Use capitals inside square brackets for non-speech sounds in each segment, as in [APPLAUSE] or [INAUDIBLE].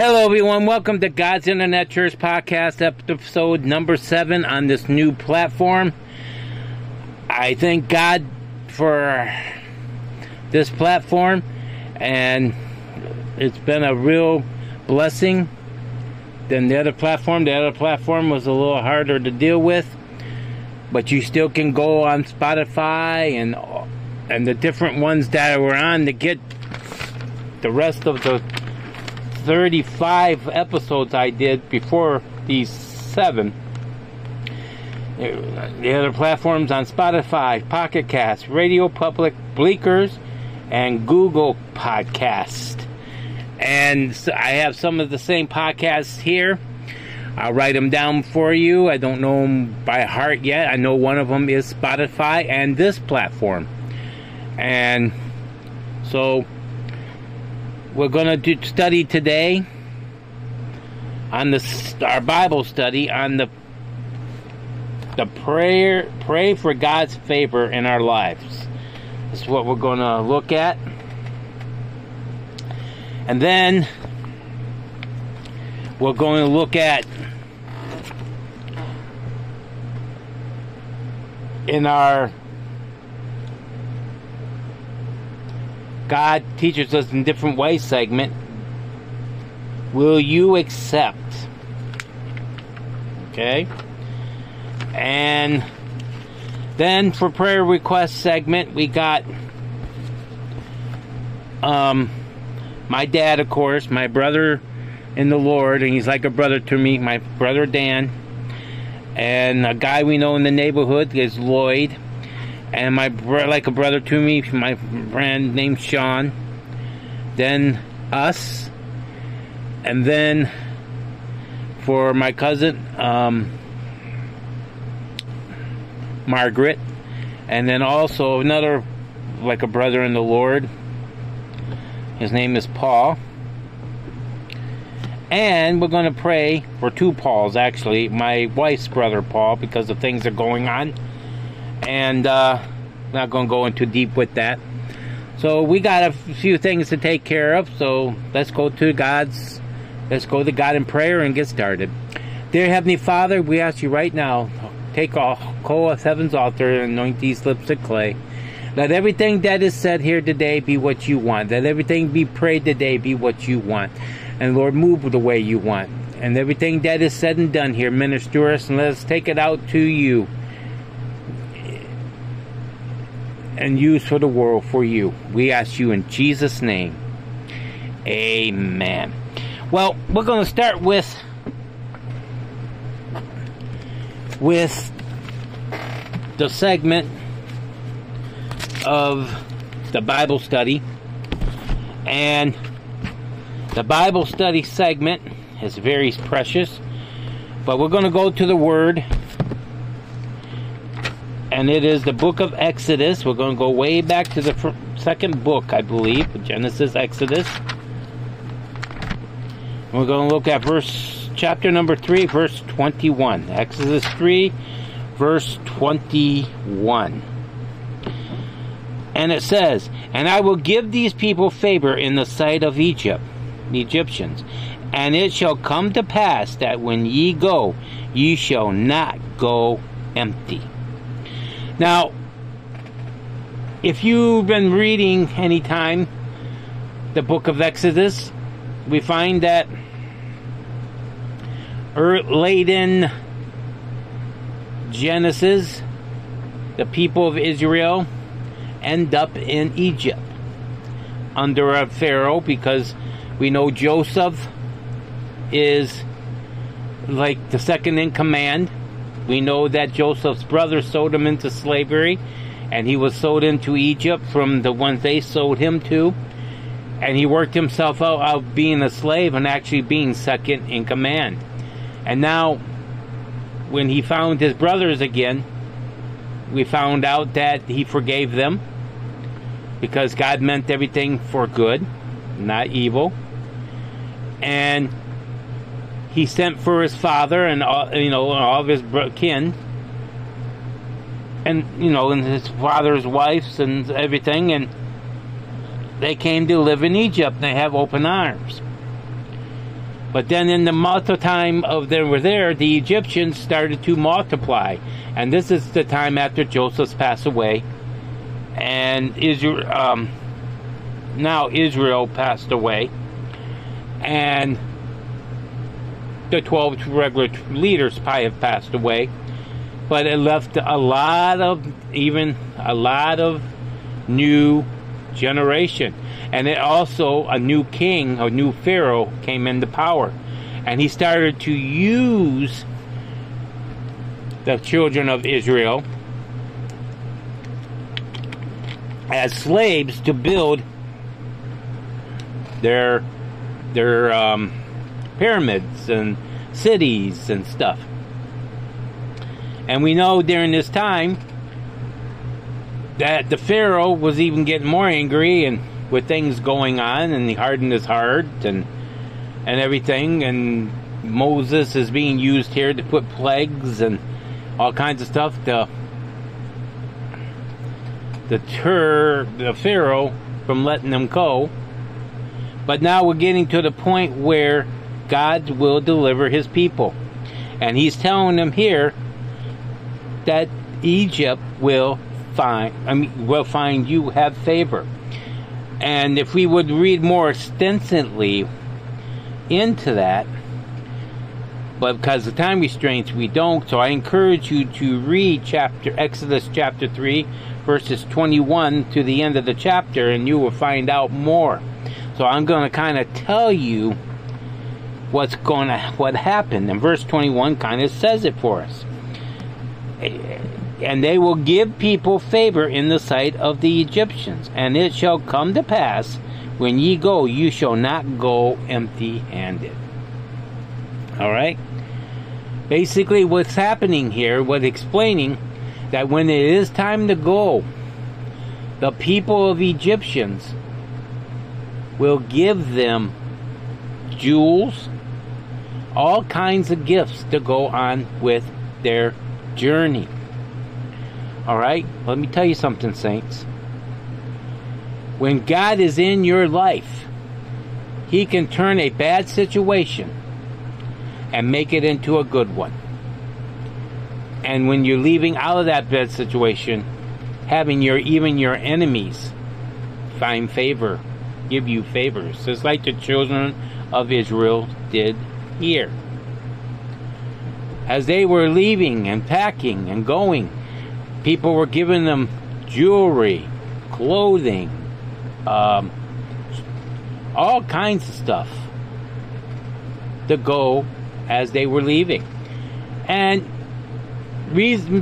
Hello, everyone. Welcome to God's Internet Church Podcast, episode number seven on this new platform. I thank God for this platform, and it's been a real blessing than the other platform. The other platform was a little harder to deal with, but you still can go on Spotify and and the different ones that were on to get the rest of the 35 episodes I did before these seven. The other platforms on Spotify, Pocket Cast, Radio Public, Breakers, and Google Podcast. And I have some of the same podcasts here. I'll write them down for you. I don't know them by heart yet. I know one of them is Spotify and this platform. And so we're going to study today on the our Bible study on the the prayer pray for God's favor in our lives. This is what we're going to look at. And then we're going to look at in our God teaches us in different ways segment. Will you accept? Okay. And then for prayer request segment, we got um my dad, of course, my brother in the Lord, and he's like a brother to me, my brother Dan, and a guy we know in the neighborhood is Lloyd and my bro- like a brother to me, my friend named Sean. Then us, and then for my cousin um, Margaret, and then also another like a brother in the Lord. His name is Paul. And we're going to pray for two Pauls, actually. My wife's brother, Paul, because the things are going on and uh, not going to go into deep with that. So we got a few things to take care of. So let's go to God's, let's go to God in prayer and get started. Dear Heavenly Father, we ask you right now, take a coal of heaven's altar and anoint these lips of clay. Let everything that is said here today be what you want. Let everything be prayed today be what you want. And Lord, move the way you want. And everything that is said and done here, minister us and let us take it out to you and use for the world for you. We ask you in Jesus' name. Amen. Well, we're going to start with with the segment of the Bible study. And the Bible study segment is very precious. But we're going to go to the Word and it is the book of Exodus. We're going to go way back to the second book, I believe, Genesis, Exodus. We're going to look at verse chapter number 3, verse 21. Exodus 3, verse 21. And it says, And I will give these people favor in the sight of Egypt, the Egyptians. And it shall come to pass that when ye go, ye shall not go empty. Now, if you've been reading any time the book of Exodus, we find that er, late in Genesis, the people of Israel end up in Egypt under a Pharaoh because we know Joseph is like the second in command we know that Joseph's brother sold him into slavery, and he was sold into Egypt from the ones they sold him to. And he worked himself out, of being a slave and actually being second in command. And now, when he found his brothers again, we found out that he forgave them because God meant everything for good, not evil. And he sent for his father and all, you know all of his kin, and you know and his father's wives and everything, and they came to live in Egypt. and They have open arms. But then in the multi time of they were there, the Egyptians started to multiply. And this is the time after Joseph's passed away. And Israel, um, now Israel passed away. And the 12 regular leaders probably have passed away. But it left a lot of, even a lot of new generation. And it also, a new king, a new pharaoh came into power. And he started to use the children of Israel as slaves to build their their um, pyramids and cities and stuff. And we know during this time that the Pharaoh was even getting more angry and with things going on and he hardened his heart and and everything and Moses is being used here to put plagues and all kinds of stuff to deter the Pharaoh from letting them go. But now we're getting to the point where God will deliver his people. And he's telling them here that Egypt will find I mean will find you have favor. And if we would read more extensively into that, but because of time restraints we don't, so I encourage you to read chapter Exodus chapter 3 verses 21 to the end of the chapter and you will find out more. So I'm going to kind of tell you what's going to what happened. And verse 21 kind of says it for us. And they will give people favor in the sight of the Egyptians. And it shall come to pass when ye go you shall not go empty handed all right? Basically what's happening here was explaining that when it is time to go the people of Egyptians will give them jewels all kinds of gifts to go on with their journey. All right? Let me tell you something, saints. When God is in your life, He can turn a bad situation and make it into a good one. And when you're leaving out of that bad situation, having your even your enemies find favor, give you favors, just like the children of Israel did here. As they were leaving and packing and going, people were giving them jewelry, clothing, um, all kinds of stuff to go as they were leaving. And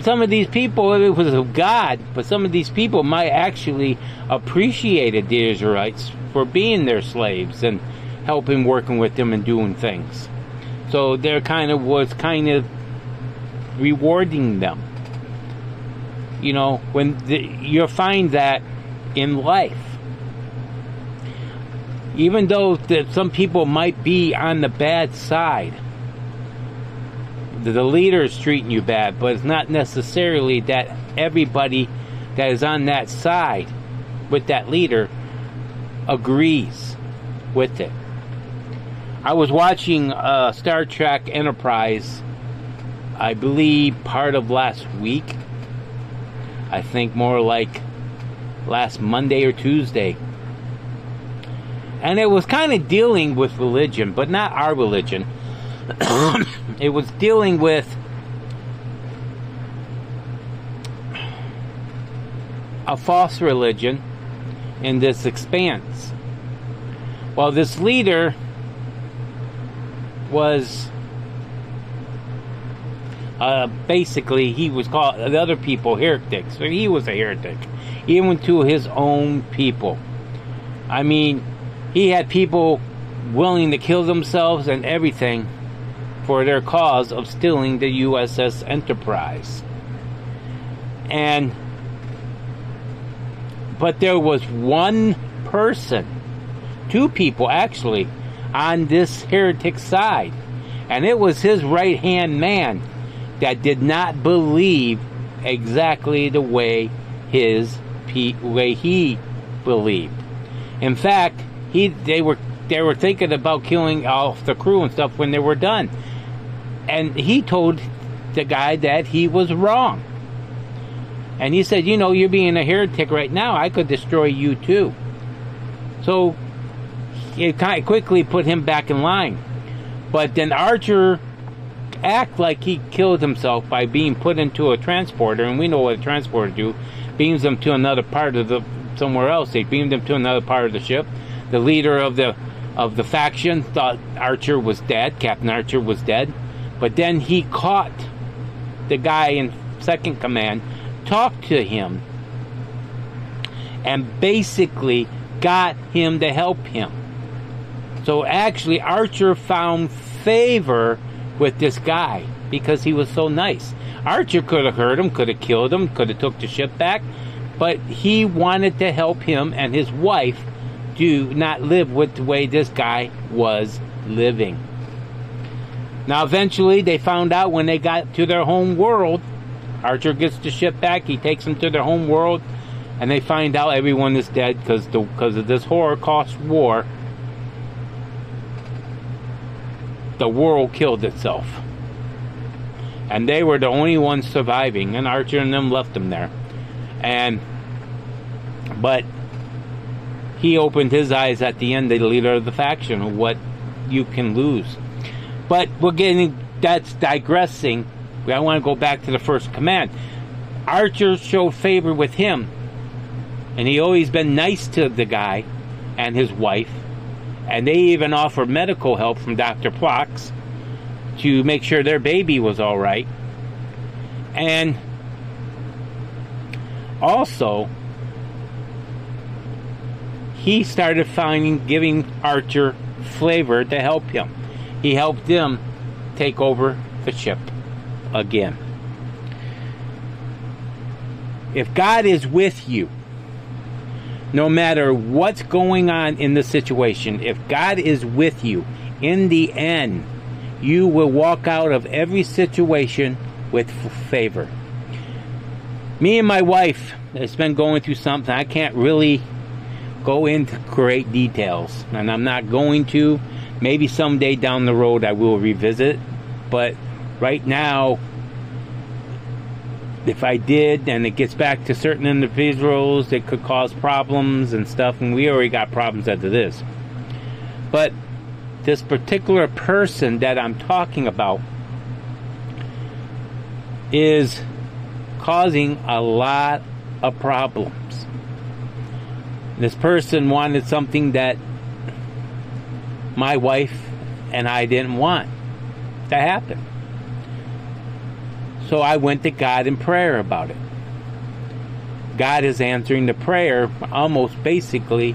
some of these people it was of God, but some of these people might actually appreciated the Israelites for being their slaves and helping working with them and doing things. So there kind of was kind of rewarding them. You know, when the, you find that in life, even though that some people might be on the bad side, the, the leader is treating you bad, but it's not necessarily that everybody that is on that side with that leader agrees with it. I was watching uh, Star Trek Enterprise, I believe part of last week. I think more like last Monday or Tuesday. And it was kind of dealing with religion, but not our religion. [COUGHS] it was dealing with a false religion in this expanse. Well, this leader was uh, basically he was called the other people heretics. He was a heretic, even to his own people. I mean, he had people willing to kill themselves and everything for their cause of stealing the USS Enterprise. And but there was one person, two people actually, on this heretic side. And it was his right hand man that did not believe exactly the way his way he believed. In fact, he they were they were thinking about killing off the crew and stuff when they were done. And he told the guy that he was wrong. And he said, You know, you're being a heretic right now. I could destroy you too. So it kind of quickly put him back in line. But then Archer act like he killed himself by being put into a transporter, and we know what a transporter do, beams them to another part of the somewhere else. They beamed him to another part of the ship. The leader of the of the faction thought Archer was dead. Captain Archer was dead, but then he caught the guy in second command, talked to him, and basically got him to help him. So actually, Archer found favor with this guy because he was so nice. Archer could have hurt him, could have killed him, could have took the ship back, but he wanted to help him and his wife do not live with the way this guy was living. Now, eventually, they found out when they got to their home world. Archer gets the ship back. He takes them to their home world, and they find out everyone is dead because because of this Holocaust war. The world killed itself, and they were the only ones surviving. And Archer and them left them there, and but he opened his eyes at the end, the leader of the faction, what you can lose. But we're getting that's digressing. I want to go back to the first command. Archer showed favor with him, and he always been nice to the guy and his wife, and they even offered medical help from Dr. Phlox to make sure their baby was all right. And also, he started finding giving Archer flavor to help him he helped them take over the ship again. If God is with you, no matter what's going on in the situation, if God is with you, in the end, you will walk out of every situation with favor. Me and my wife has been going through something. I can't really go into great details, and I'm not going to Maybe someday down the road I will revisit, but right now, if I did and it gets back to certain individuals, it could cause problems and stuff, and we already got problems after this. But this particular person that I'm talking about is causing a lot of problems. This person wanted something that my wife and I didn't want to happen. So I went to God in prayer about it. God is answering the prayer almost basically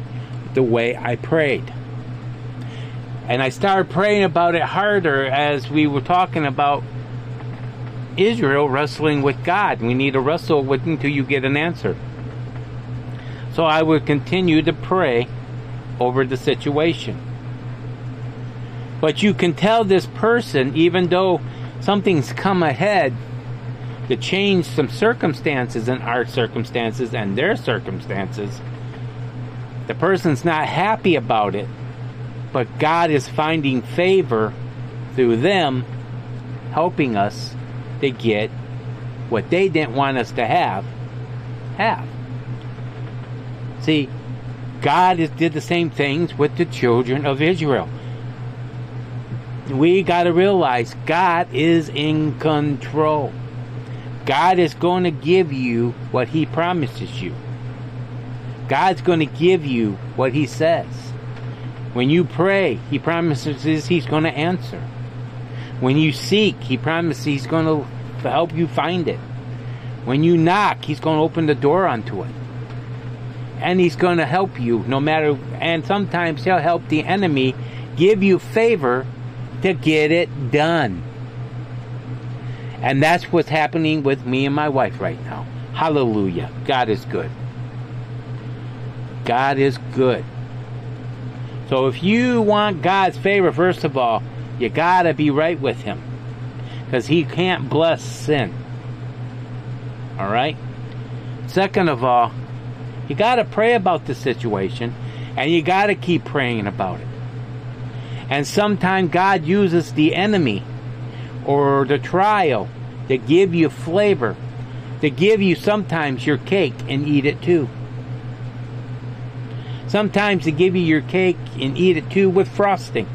the way I prayed. And I started praying about it harder as we were talking about Israel wrestling with God. We need to wrestle with until you get an answer. So I would continue to pray over the situation. But you can tell this person, even though something's come ahead to change some circumstances in our circumstances and their circumstances, the person's not happy about it, but God is finding favor through them helping us to get what they didn't want us to have, have. See, God is, did the same things with the children of Israel we got to realize God is in control. God is going to give you what He promises you. God's going to give you what He says. When you pray, He promises He's going to answer. When you seek, He promises He's going to help you find it. When you knock, He's going to open the door onto it. And He's going to help you no matter, and sometimes He'll help the enemy give you favor to get it done. And that's what's happening with me and my wife right now. Hallelujah. God is good. God is good. So if you want God's favor, first of all, you got to be right with Him. Because He can't bless sin. All right? Second of all, you got to pray about the situation and you got to keep praying about it. And sometimes God uses the enemy or the trial to give you flavor, to give you sometimes your cake and eat it too. Sometimes to give you your cake and eat it too with frosting.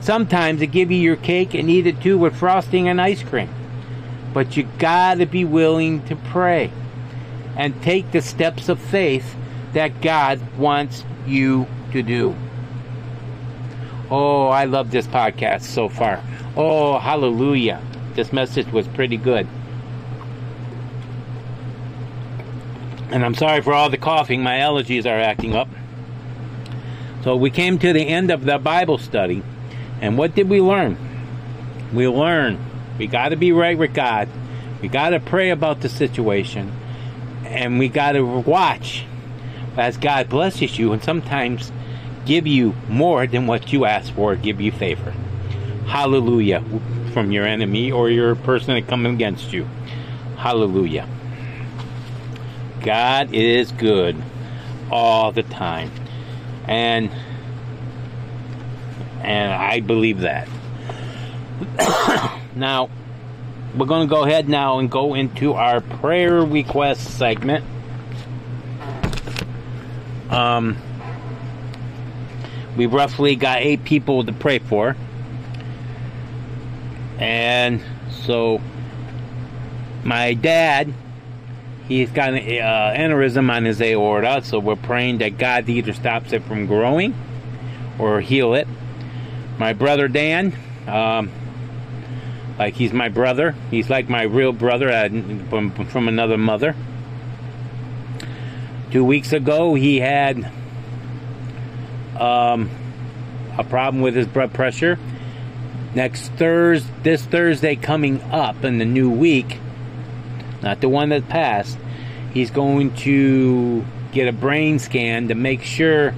Sometimes to give you your cake and eat it too with frosting and ice cream. But you gotta be willing to pray and take the steps of faith that God wants you to do. Oh, I love this podcast so far. Oh, hallelujah. This message was pretty good. And I'm sorry for all the coughing. My allergies are acting up. So we came to the end of the Bible study. And what did we learn? We learned we got to be right with God. We got to pray about the situation. And we got to watch as God blesses you and sometimes give you more than what you ask for, give you favor. Hallelujah from your enemy or your person that comes against you. Hallelujah. God is good all the time. And and I believe that. [COUGHS] now, we're going to go ahead now and go into our prayer request segment. Um, we roughly got eight people to pray for. And so, my dad, he's got an uh, aneurysm on his aorta, so we're praying that God either stops it from growing or heal it. My brother Dan, um, like he's my brother. He's like my real brother from, from another mother. Two weeks ago, he had um, a problem with his blood pressure. Next Thursday, this Thursday coming up in the new week, not the one that passed, he's going to get a brain scan to make sure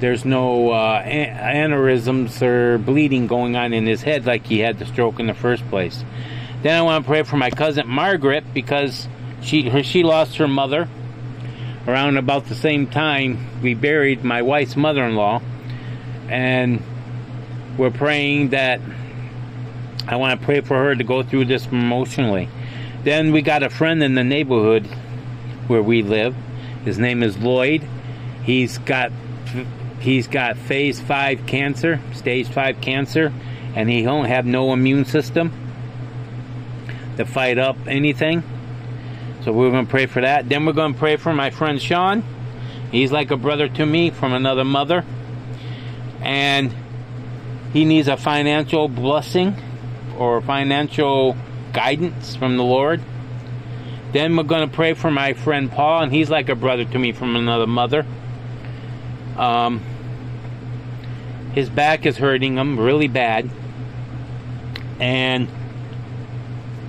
there's no uh, aneurysms or bleeding going on in his head like he had the stroke in the first place. Then I want to pray for my cousin Margaret because she her, she lost her mother around about the same time we buried my wife's mother-in-law, and we're praying that I want to pray for her to go through this emotionally. Then we got a friend in the neighborhood where we live. His name is Lloyd. He's got he's got phase five cancer, stage five cancer, and he don't have no immune system to fight up anything. So we're going to pray for that. Then we're going to pray for my friend Sean. He's like a brother to me from another mother. And he needs a financial blessing or financial guidance from the Lord. Then we're going to pray for my friend Paul, and he's like a brother to me from another mother. Um, his back is hurting him really bad. And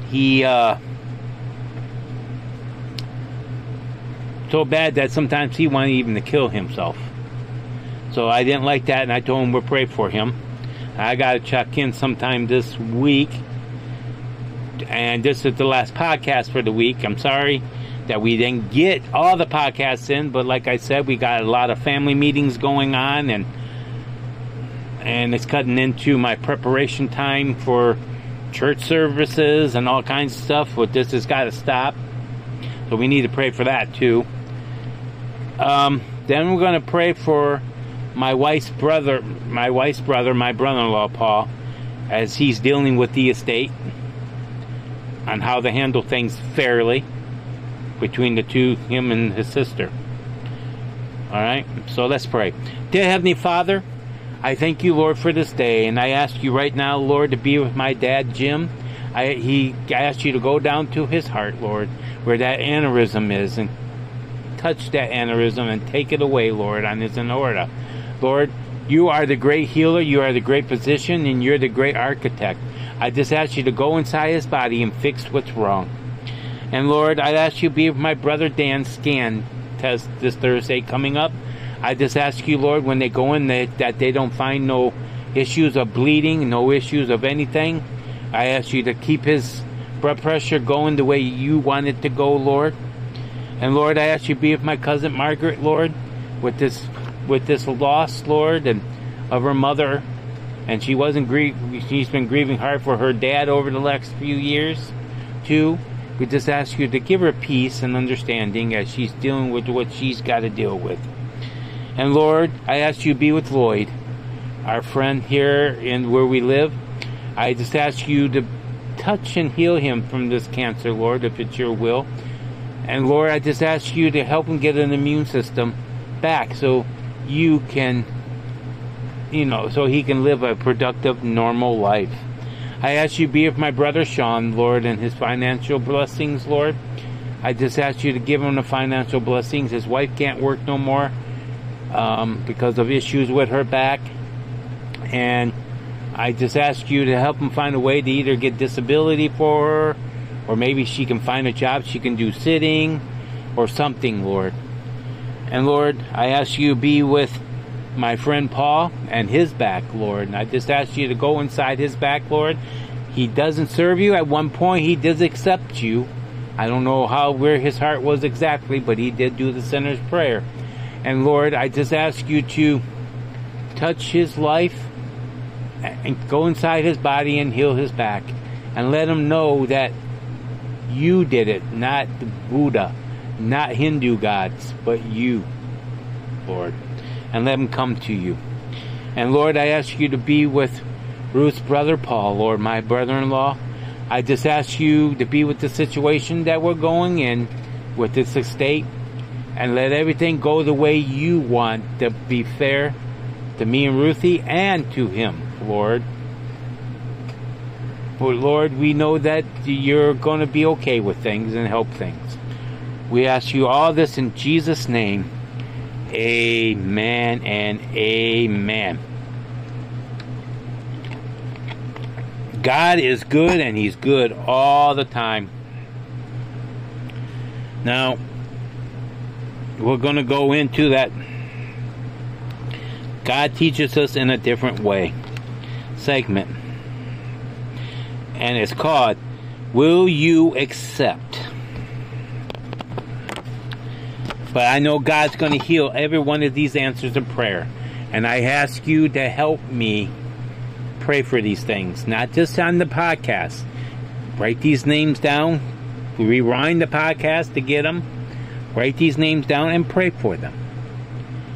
he, uh, so bad that sometimes he wanted even to kill himself. So I didn't like that, and I told him we'll pray for him. I got to check in sometime this week. And this is the last podcast for the week. I'm sorry that we didn't get all the podcasts in, but like I said, we got a lot of family meetings going on, and and it's cutting into my preparation time for church services and all kinds of stuff. But this has got to stop, so we need to pray for that too. Um, then we're going to pray for my wife's brother, my wife's brother, my brother-in-law Paul, as he's dealing with the estate on how to handle things fairly between the two, him and his sister. All right, so let's pray. Dear Heavenly Father, I thank you, Lord, for this day, and I ask you right now, Lord, to be with my dad, Jim. I he I ask you to go down to his heart, Lord, where that aneurysm is, and touch that aneurysm and take it away, Lord, on his aorta. Lord, you are the great healer, you are the great physician, and you're the great architect. I just ask you to go inside his body and fix what's wrong. And Lord, I ask you to be with my brother Dan's scan test this Thursday coming up. I just ask you, Lord, when they go in, they, that they don't find no issues of bleeding, no issues of anything. I ask you to keep his blood pressure going the way you want it to go, Lord. And Lord, I ask you be with my cousin Margaret, Lord, with this with this loss, Lord, and of her mother and she wasn't grief She's been grieving hard for her dad over the last few years, too. We just ask you to give her peace and understanding as she's dealing with what she's got to deal with. And Lord, I ask you be with Lloyd, our friend here in where we live. I just ask you to touch and heal him from this cancer, Lord, if it's your will. And Lord, I just ask you to help him get an immune system back so you can, you know, so he can live a productive, normal life. I ask you be with my brother Sean, Lord, and his financial blessings, Lord. I just ask you to give him the financial blessings. His wife can't work no more um, because of issues with her back. And I just ask you to help him find a way to either get disability for her, or maybe she can find a job she can do sitting, or something, Lord. And Lord, I ask you be with my friend Paul and his back, Lord. And I just ask you to go inside his back, Lord. He doesn't serve you. At one point, he does accept you. I don't know how where his heart was exactly, but he did do the sinner's prayer. And Lord, I just ask you to touch his life and go inside his body and heal his back and let him know that you did it, not the Buddha, not Hindu gods, but you, Lord. And let him come to you. And Lord, I ask you to be with Ruth's brother Paul, Lord, my brother in law. I just ask you to be with the situation that we're going in with this estate and let everything go the way you want to be fair to me and Ruthie and to him, Lord. But Lord, we know that you're going to be okay with things and help things. We ask you all this in Jesus' name. Amen and amen. God is good and He's good all the time. Now, we're going to go into that. God teaches us in a different way segment. And it's called Will You Accept? But I know God's going to heal every one of these answers of prayer. And I ask you to help me pray for these things, not just on the podcast. Write these names down, rewind the podcast to get them Write these names down and pray for them.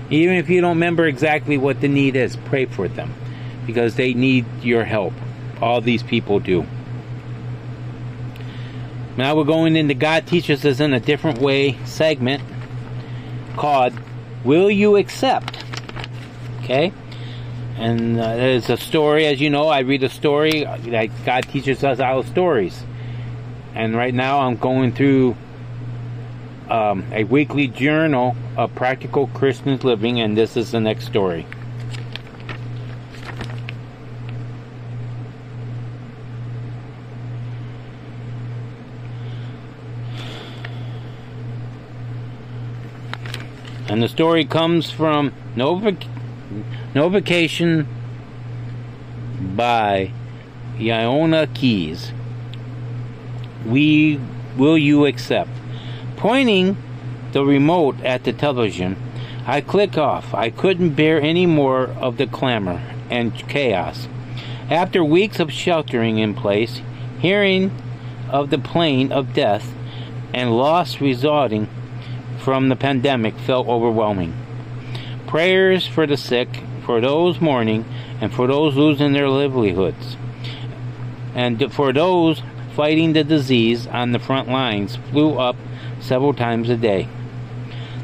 Even if you don't remember exactly what the need is, pray for them because they need your help. All these people do. Now we're going into God Teaches Us in a Different Way segment called Will You Accept? Okay? And uh, there's a story, as you know, I read a story that God teaches us our stories. And right now I'm going through um, a weekly journal of practical Christian living, and this is the next story. And the story comes from No, Vac- by Iona Keys. We will you accept? Pointing the remote at the television, I click off. I couldn't bear any more of the clamor and chaos. After weeks of sheltering in place, hearing of the plane of death and loss resulting from the pandemic felt overwhelming. Prayers for the sick, for those mourning, and for those losing their livelihoods, and for those fighting the disease on the front lines flew up several times a day.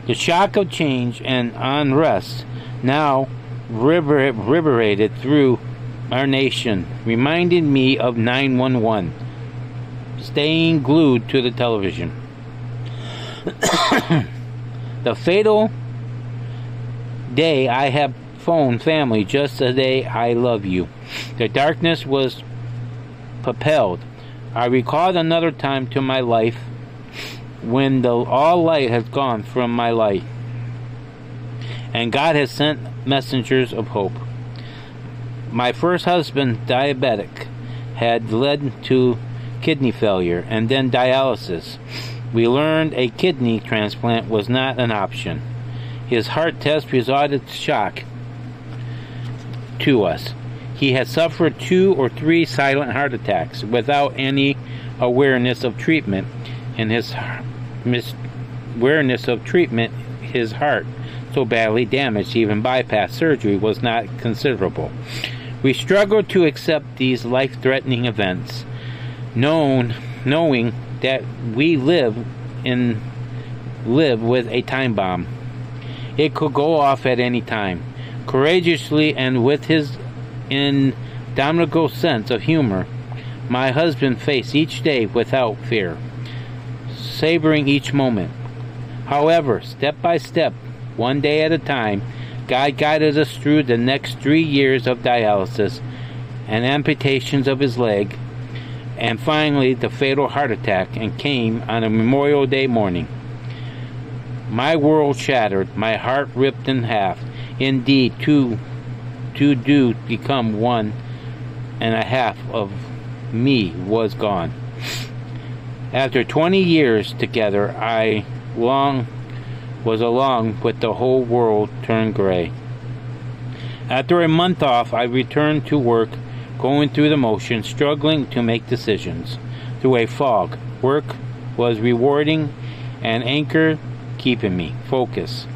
The shock of change and unrest now reverberated through our nation, reminded me of 911, staying glued to the television. [COUGHS] the fatal day I have phoned family just the day I love you. The darkness was propelled. I recalled another time to my life when the all light has gone from my light, and God has sent messengers of hope. My first husband, diabetic, had led to kidney failure and then dialysis. We learned a kidney transplant was not an option. His heart test resulted shock to us. He had suffered two or three silent heart attacks without any awareness of treatment, and his mis- awareness of treatment, his heart, so badly damaged, even bypass surgery, was not considerable. We struggled to accept these life threatening events, known, knowing that we live in live with a time bomb. It could go off at any time. Courageously and with his indomitable sense of humor, my husband faced each day without fear, savoring each moment. However, step by step, one day at a time, God guided us through the next three years of dialysis and amputations of his leg, and finally the fatal heart attack and came on a Memorial Day morning. My world shattered, my heart ripped in half. Indeed, two, two do become one and a half of me was gone. After 20 years together, I long was along with the whole world turned gray. After a month off, I returned to work, going through the motions, struggling to make decisions. Through a fog, work was rewarding and anchor keeping me focused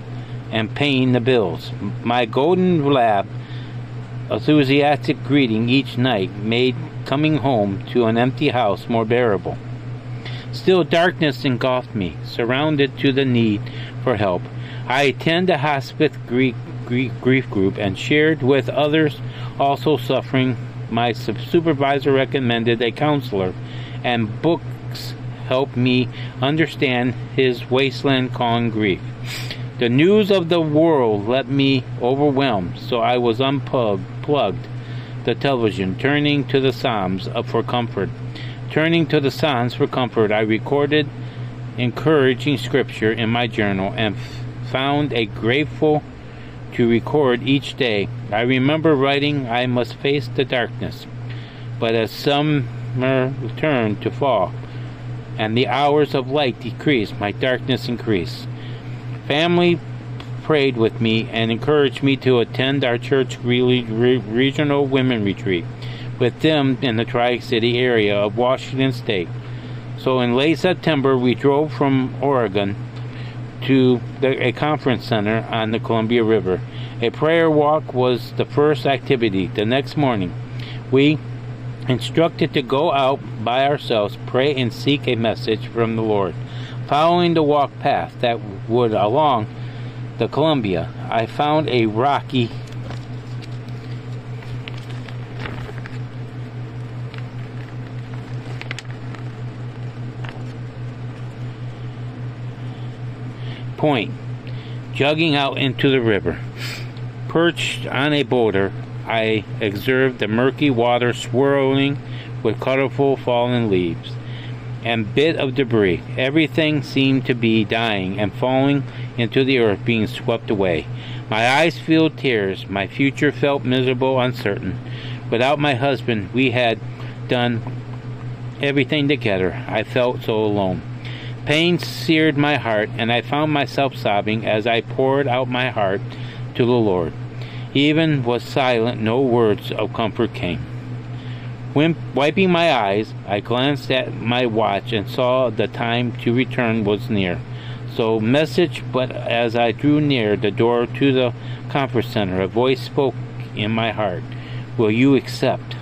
and paying the bills. My golden lab enthusiastic greeting each night made coming home to an empty house more bearable. Still, darkness engulfed me, surrounded to the need for help. I attended a hospice grief, group and shared with others also suffering. My supervisor recommended a counselor, and books helped me understand his wasteland calling grief. The news of the world left me overwhelmed, so I was unplugged the television, turning to the Psalms uh, for comfort. Turning to the Psalms for comfort, I recorded encouraging scripture in my journal and found a grateful to record each day. I remember writing, I must face the darkness. But as summer turned to fall and the hours of light decreased, my darkness increased. Family prayed with me and encouraged me to attend our church regional women retreat with them in the Tri City area of Washington State. So in late September, we drove from Oregon to the, a conference center on the Columbia River. A prayer walk was the first activity. The next morning, we instructed to go out by ourselves, pray, and seek a message from the Lord. Following the walk path that would along the Columbia, I found a rocky point, jogging out into the river. Perched on a boulder, I observed the murky water swirling with colorful fallen leaves and bit of debris. Everything seemed to be dying and falling into the earth, being swept away. My eyes filled tears. My future felt miserable, uncertain. Without my husband, we had done everything together. I felt so alone. Pain seared my heart, and I found myself sobbing as I poured out my heart to the Lord. Even was silent, no words of comfort came. When wiping my eyes, I glanced at my watch and saw the time to return was near. So, message, but as I drew near the door to the conference center, a voice spoke in my heart Will you accept?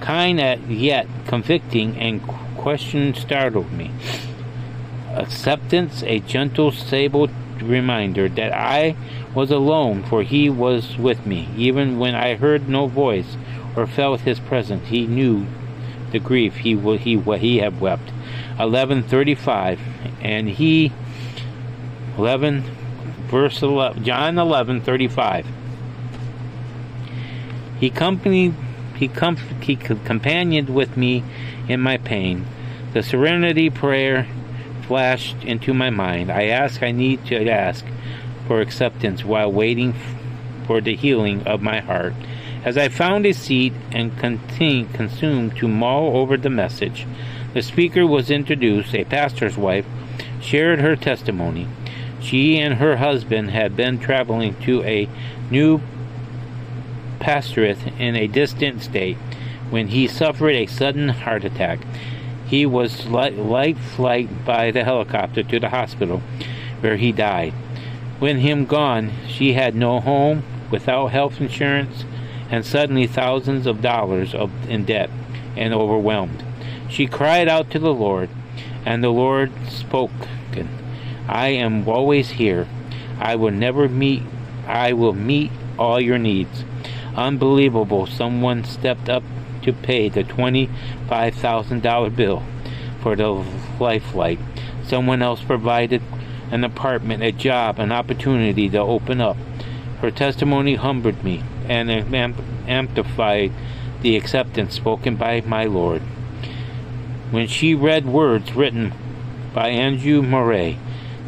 Kind yet convicting and question startled me. Acceptance, a gentle, stable reminder that I was alone, for He was with me. Even when I heard no voice or felt His presence, He knew the grief He he he had wept. 11:35, and He 11 verse 11, John 11:35. He accompanied he, com- he companioned with me in my pain. The serenity prayer flashed into my mind. I ask, I need to ask for acceptance while waiting for the healing of my heart. As I found a seat and continued consumed to mull over the message, the speaker was introduced. A pastor's wife shared her testimony. She and her husband had been traveling to a new pastorate in a distant state when he suffered a sudden heart attack. He was life flight by the helicopter to the hospital where he died. When him gone, she had no home, without health insurance, and suddenly thousands of dollars of, in debt and overwhelmed. She cried out to the Lord, and the Lord spoke, I am always here. I will never meet I will meet all your needs. Unbelievable, someone stepped up to pay the $25,000 bill for the life flight. Someone else provided an apartment, a job, an opportunity to open up. Her testimony humbled me and amplified the acceptance spoken by my Lord. When she read words written by Andrew Murray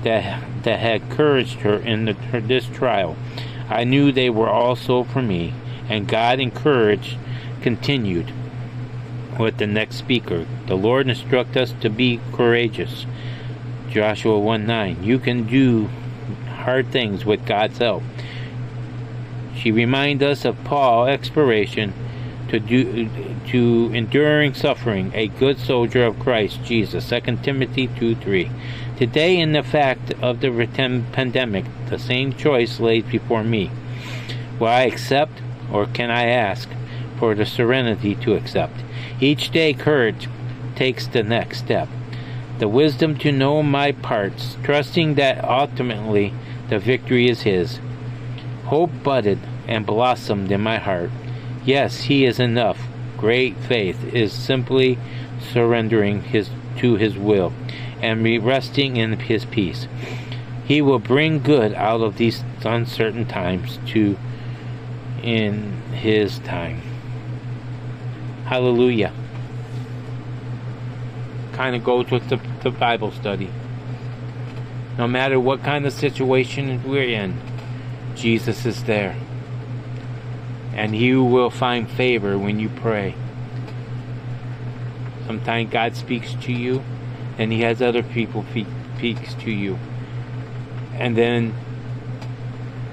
that, that had encouraged her in the, her, this trial, I knew they were also for me, and God encouraged, continued with the next speaker. The Lord instruct us to be courageous. Joshua 1 9. You can do hard things with God's help. She reminds us of Paul's expiration to do to enduring suffering, a good soldier of Christ Jesus. 2 Timothy 2 3. Today, in the fact of the pandemic, the same choice lays before me. Will I accept, or can I ask for the serenity to accept? Each day, courage takes the next step. The wisdom to know my parts, trusting that ultimately the victory is His. Hope budded and blossomed in my heart. Yes, He is enough. Great faith is simply surrendering his to His will and resting in His peace. He will bring good out of these uncertain times to in His time. Hallelujah. Kind of goes with the, the Bible study. No matter what kind of situation we're in, Jesus is there. And you will find favor when you pray. Sometimes God speaks to you, and He has other people speaks to you. And then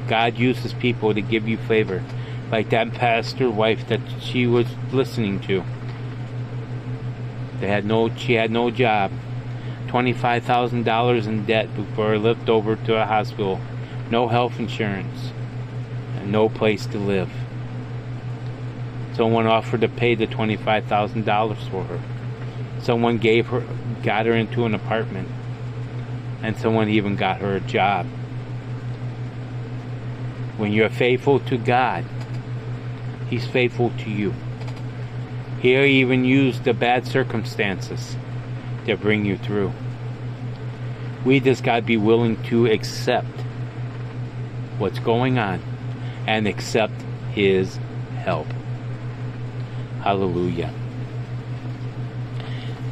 God uses people to give you favor like that pastor wife that she was listening to. They had no, she had no job, twenty-five thousand dollars in debt before I left over to a hospital, no health insurance, and no place to live. Someone offered to pay the twenty-five thousand dollars for her. Someone gave her, got her into an apartment, and someone even got her a job. When you're faithful to God, He's faithful to you. He'll even use the bad circumstances to bring you through. We just got to be willing to accept what's going on and accept His help. Hallelujah.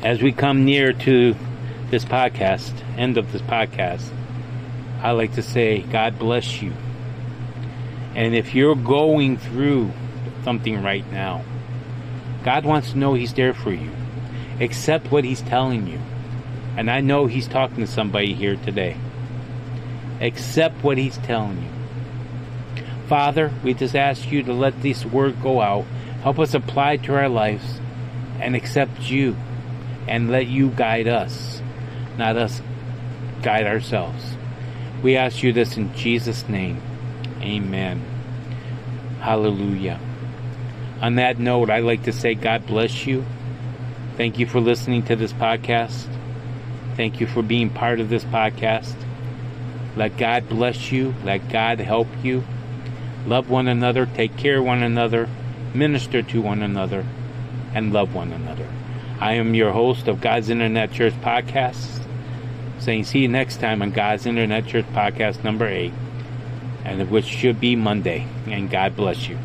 As we come near to this podcast, end of this podcast, I like to say, God bless you. And if you're going through something right now. God wants to know He's there for you. Accept what He's telling you. And I know He's talking to somebody here today. Accept what He's telling you. Father, we just ask you to let this word go out. Help us apply to our lives and accept you and let you guide us, not us guide ourselves. We ask you this in Jesus' name. Amen. Hallelujah. On that note, I'd like to say God bless you. Thank you for listening to this podcast. Thank you for being part of this podcast. Let God bless you. Let God help you. Love one another. Take care of one another. Minister to one another. And love one another. I am your host of God's Internet Church Podcast. Saying see you next time on God's Internet Church Podcast number 8. And which should be Monday. And God bless you.